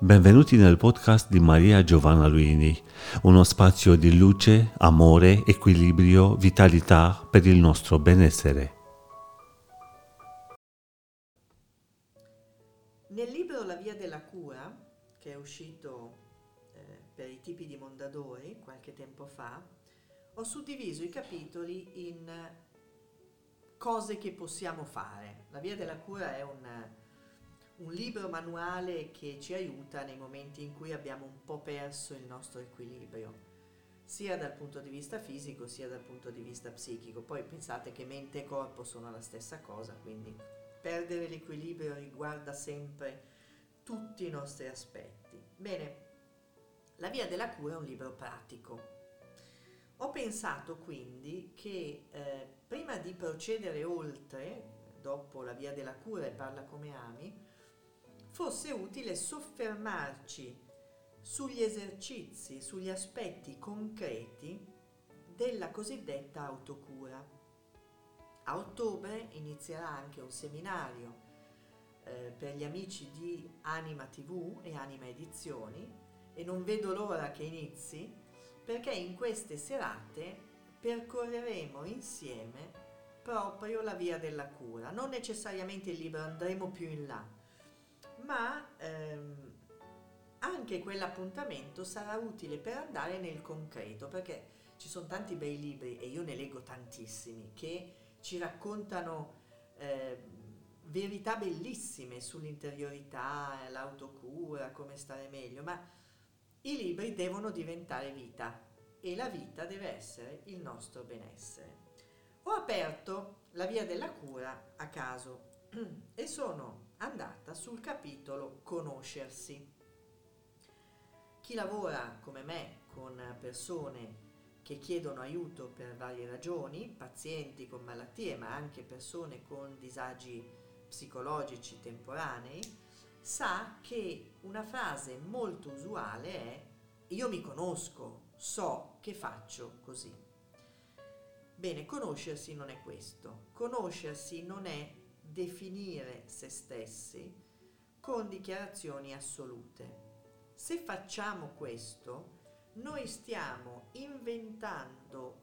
Benvenuti nel podcast di Maria Giovanna Luini, uno spazio di luce, amore, equilibrio, vitalità per il nostro benessere. Nel libro La via della cura, che è uscito eh, per i tipi di Mondadori qualche tempo fa, ho suddiviso i capitoli in cose che possiamo fare. La via della cura è un un libro manuale che ci aiuta nei momenti in cui abbiamo un po' perso il nostro equilibrio, sia dal punto di vista fisico sia dal punto di vista psichico. Poi pensate che mente e corpo sono la stessa cosa, quindi perdere l'equilibrio riguarda sempre tutti i nostri aspetti. Bene, La via della cura è un libro pratico. Ho pensato quindi che eh, prima di procedere oltre, dopo la via della cura e parla come ami, fosse utile soffermarci sugli esercizi, sugli aspetti concreti della cosiddetta autocura. A ottobre inizierà anche un seminario eh, per gli amici di Anima TV e Anima Edizioni e non vedo l'ora che inizi perché in queste serate percorreremo insieme proprio la via della cura. Non necessariamente il libro, andremo più in là ma ehm, anche quell'appuntamento sarà utile per andare nel concreto, perché ci sono tanti bei libri e io ne leggo tantissimi che ci raccontano eh, verità bellissime sull'interiorità, l'autocura, come stare meglio, ma i libri devono diventare vita e la vita deve essere il nostro benessere. Ho aperto la via della cura a caso e sono andata sul capitolo conoscersi. Chi lavora come me con persone che chiedono aiuto per varie ragioni, pazienti con malattie, ma anche persone con disagi psicologici temporanei, sa che una frase molto usuale è io mi conosco, so che faccio così. Bene, conoscersi non è questo. Conoscersi non è definire se stessi con dichiarazioni assolute. Se facciamo questo, noi stiamo inventando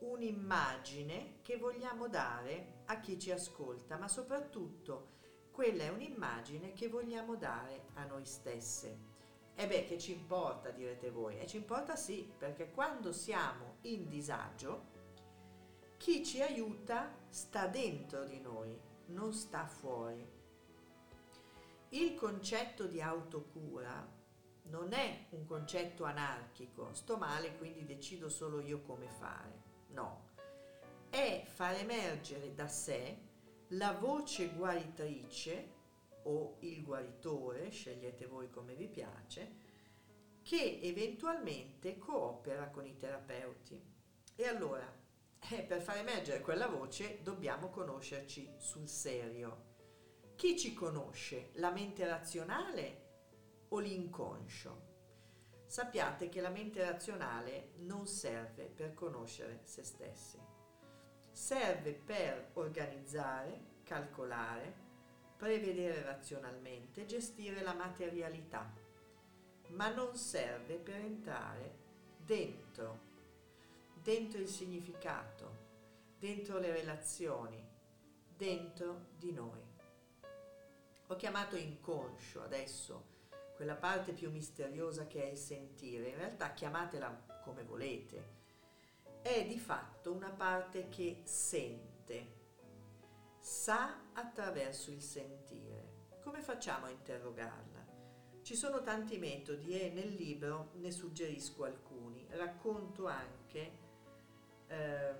un'immagine che vogliamo dare a chi ci ascolta, ma soprattutto quella è un'immagine che vogliamo dare a noi stesse. E beh, che ci importa, direte voi? E ci importa sì, perché quando siamo in disagio, chi ci aiuta sta dentro di noi, non sta fuori. Il concetto di autocura non è un concetto anarchico, sto male quindi decido solo io come fare. No, è far emergere da sé la voce guaritrice o il guaritore, scegliete voi come vi piace, che eventualmente coopera con i terapeuti. E allora eh, per far emergere quella voce dobbiamo conoscerci sul serio. Chi ci conosce? La mente razionale o l'inconscio? Sappiate che la mente razionale non serve per conoscere se stessi. Serve per organizzare, calcolare, prevedere razionalmente, gestire la materialità, ma non serve per entrare dentro dentro il significato, dentro le relazioni, dentro di noi. Ho chiamato inconscio adesso quella parte più misteriosa che è il sentire, in realtà chiamatela come volete, è di fatto una parte che sente, sa attraverso il sentire. Come facciamo a interrogarla? Ci sono tanti metodi e nel libro ne suggerisco alcuni. Racconto anche ehm,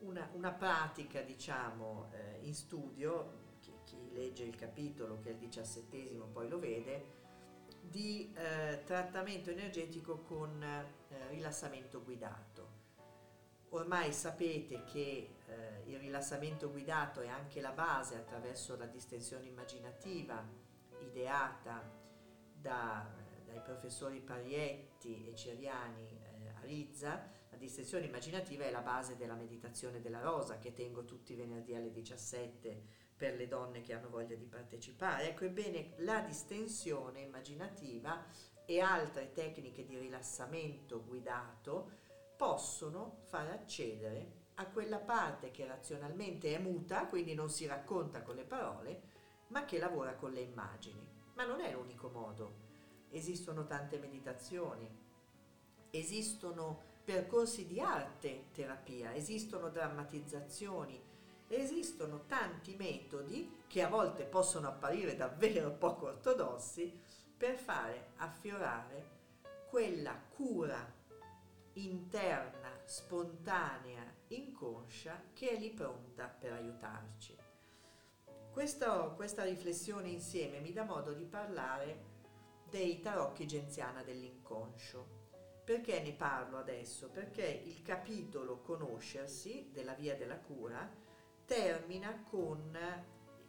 una, una, pratica, diciamo, eh, in studio, chi, chi, legge il capitolo, che è il diciassettesimo, poi lo vede, di eh, trattamento energetico con eh, rilassamento guidato. Ormai sapete che eh, il rilassamento guidato è anche la base attraverso la distensione immaginativa ideata da, dai professori Parietti e Ceriani eh, a Rizza, distensione immaginativa è la base della meditazione della rosa che tengo tutti i venerdì alle 17 per le donne che hanno voglia di partecipare. Ecco, ebbene, la distensione immaginativa e altre tecniche di rilassamento guidato possono far accedere a quella parte che razionalmente è muta, quindi non si racconta con le parole, ma che lavora con le immagini. Ma non è l'unico modo. Esistono tante meditazioni, esistono percorsi di arte terapia, esistono drammatizzazioni, esistono tanti metodi che a volte possono apparire davvero poco ortodossi per fare affiorare quella cura interna, spontanea, inconscia che è lì pronta per aiutarci. Questo, questa riflessione insieme mi dà modo di parlare dei tarocchi genziana dell'inconscio. Perché ne parlo adesso? Perché il capitolo Conoscersi della via della cura termina con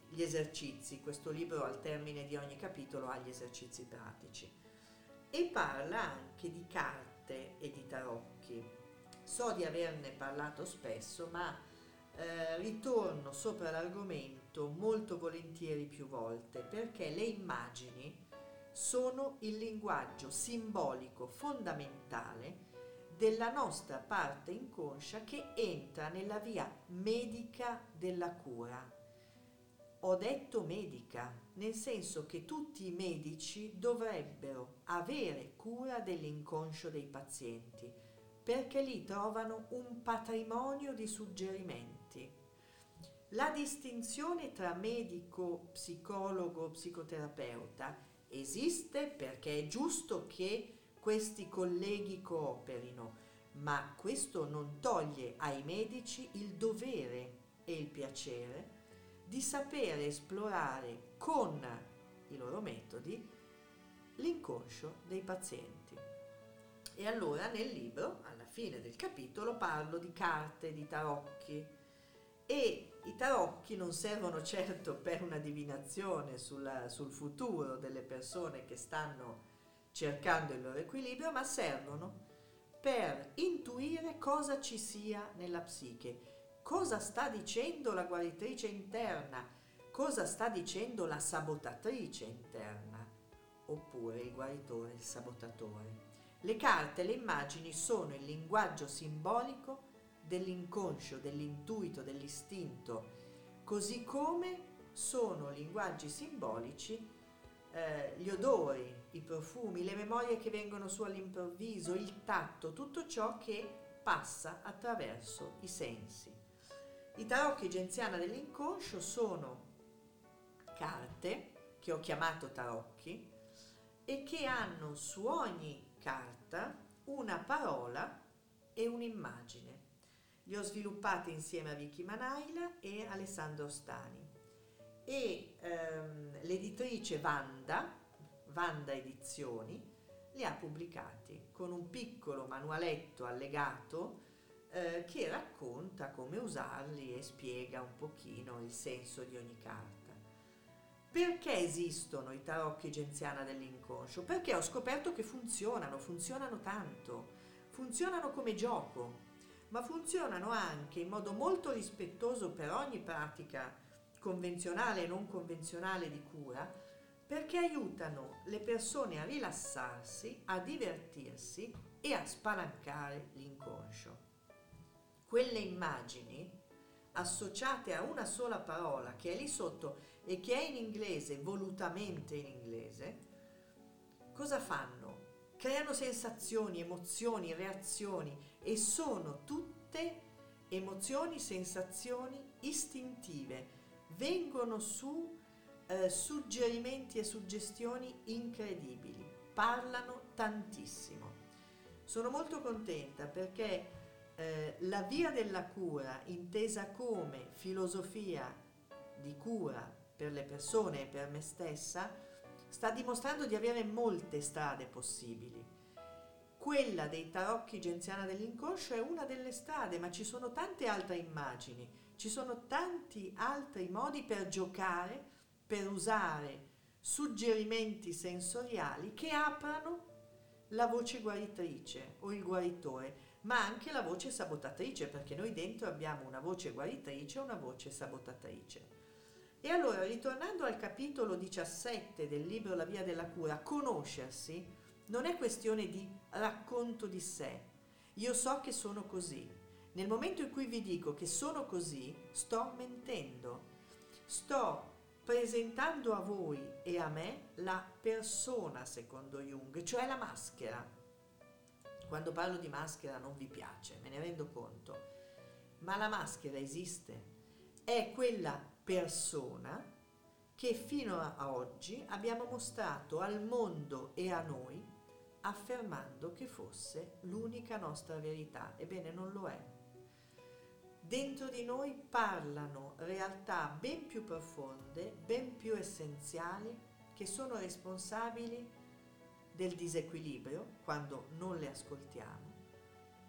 gli esercizi, questo libro al termine di ogni capitolo ha gli esercizi pratici e parla anche di carte e di tarocchi. So di averne parlato spesso, ma eh, ritorno sopra l'argomento molto volentieri più volte perché le immagini sono il linguaggio simbolico fondamentale della nostra parte inconscia che entra nella via medica della cura. Ho detto medica, nel senso che tutti i medici dovrebbero avere cura dell'inconscio dei pazienti, perché lì trovano un patrimonio di suggerimenti. La distinzione tra medico, psicologo, psicoterapeuta esiste perché è giusto che questi colleghi cooperino, ma questo non toglie ai medici il dovere e il piacere di sapere esplorare con i loro metodi l'inconscio dei pazienti. E allora nel libro, alla fine del capitolo, parlo di carte, di tarocchi e i tarocchi non servono certo per una divinazione sulla, sul futuro delle persone che stanno cercando il loro equilibrio, ma servono per intuire cosa ci sia nella psiche, cosa sta dicendo la guaritrice interna, cosa sta dicendo la sabotatrice interna, oppure il guaritore, il sabotatore. Le carte, le immagini sono il linguaggio simbolico dell'inconscio, dell'intuito, dell'istinto, così come sono linguaggi simbolici eh, gli odori, i profumi, le memorie che vengono su all'improvviso, il tatto, tutto ciò che passa attraverso i sensi. I tarocchi genziana dell'inconscio sono carte che ho chiamato tarocchi e che hanno su ogni carta una parola e un'immagine. Li ho sviluppati insieme a Vicky Manaila e Alessandro Stani e ehm, l'editrice Vanda, Vanda Edizioni, li ha pubblicati con un piccolo manualetto allegato eh, che racconta come usarli e spiega un pochino il senso di ogni carta. Perché esistono i tarocchi genziana dell'inconscio? Perché ho scoperto che funzionano, funzionano tanto, funzionano come gioco, ma funzionano anche in modo molto rispettoso per ogni pratica convenzionale e non convenzionale di cura, perché aiutano le persone a rilassarsi, a divertirsi e a spalancare l'inconscio quelle immagini associate a una sola parola che è lì sotto e che è in inglese, volutamente in inglese, cosa fanno? Creano sensazioni, emozioni, reazioni e sono tutte emozioni, sensazioni istintive. Vengono su eh, suggerimenti e suggestioni incredibili, parlano tantissimo. Sono molto contenta perché eh, la via della cura, intesa come filosofia di cura per le persone e per me stessa, sta dimostrando di avere molte strade possibili. Quella dei tarocchi genziana dell'inconscio è una delle strade, ma ci sono tante altre immagini, ci sono tanti altri modi per giocare, per usare suggerimenti sensoriali che aprano la voce guaritrice o il guaritore ma anche la voce sabotatrice, perché noi dentro abbiamo una voce guaritrice e una voce sabotatrice. E allora, ritornando al capitolo 17 del libro La via della cura, conoscersi non è questione di racconto di sé. Io so che sono così. Nel momento in cui vi dico che sono così, sto mentendo. Sto presentando a voi e a me la persona secondo Jung, cioè la maschera. Quando parlo di maschera non vi piace, me ne rendo conto, ma la maschera esiste, è quella persona che fino a oggi abbiamo mostrato al mondo e a noi affermando che fosse l'unica nostra verità. Ebbene, non lo è dentro di noi parlano realtà ben più profonde, ben più essenziali, che sono responsabili del disequilibrio quando non le ascoltiamo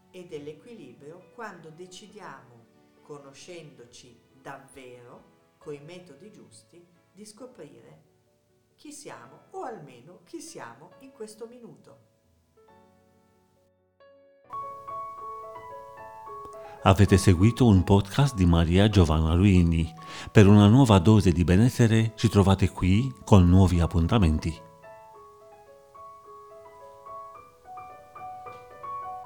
e dell'equilibrio quando decidiamo, conoscendoci davvero, con i metodi giusti, di scoprire chi siamo o almeno chi siamo in questo minuto. Avete seguito un podcast di Maria Giovanna Luini. Per una nuova dose di benessere ci trovate qui con nuovi appuntamenti.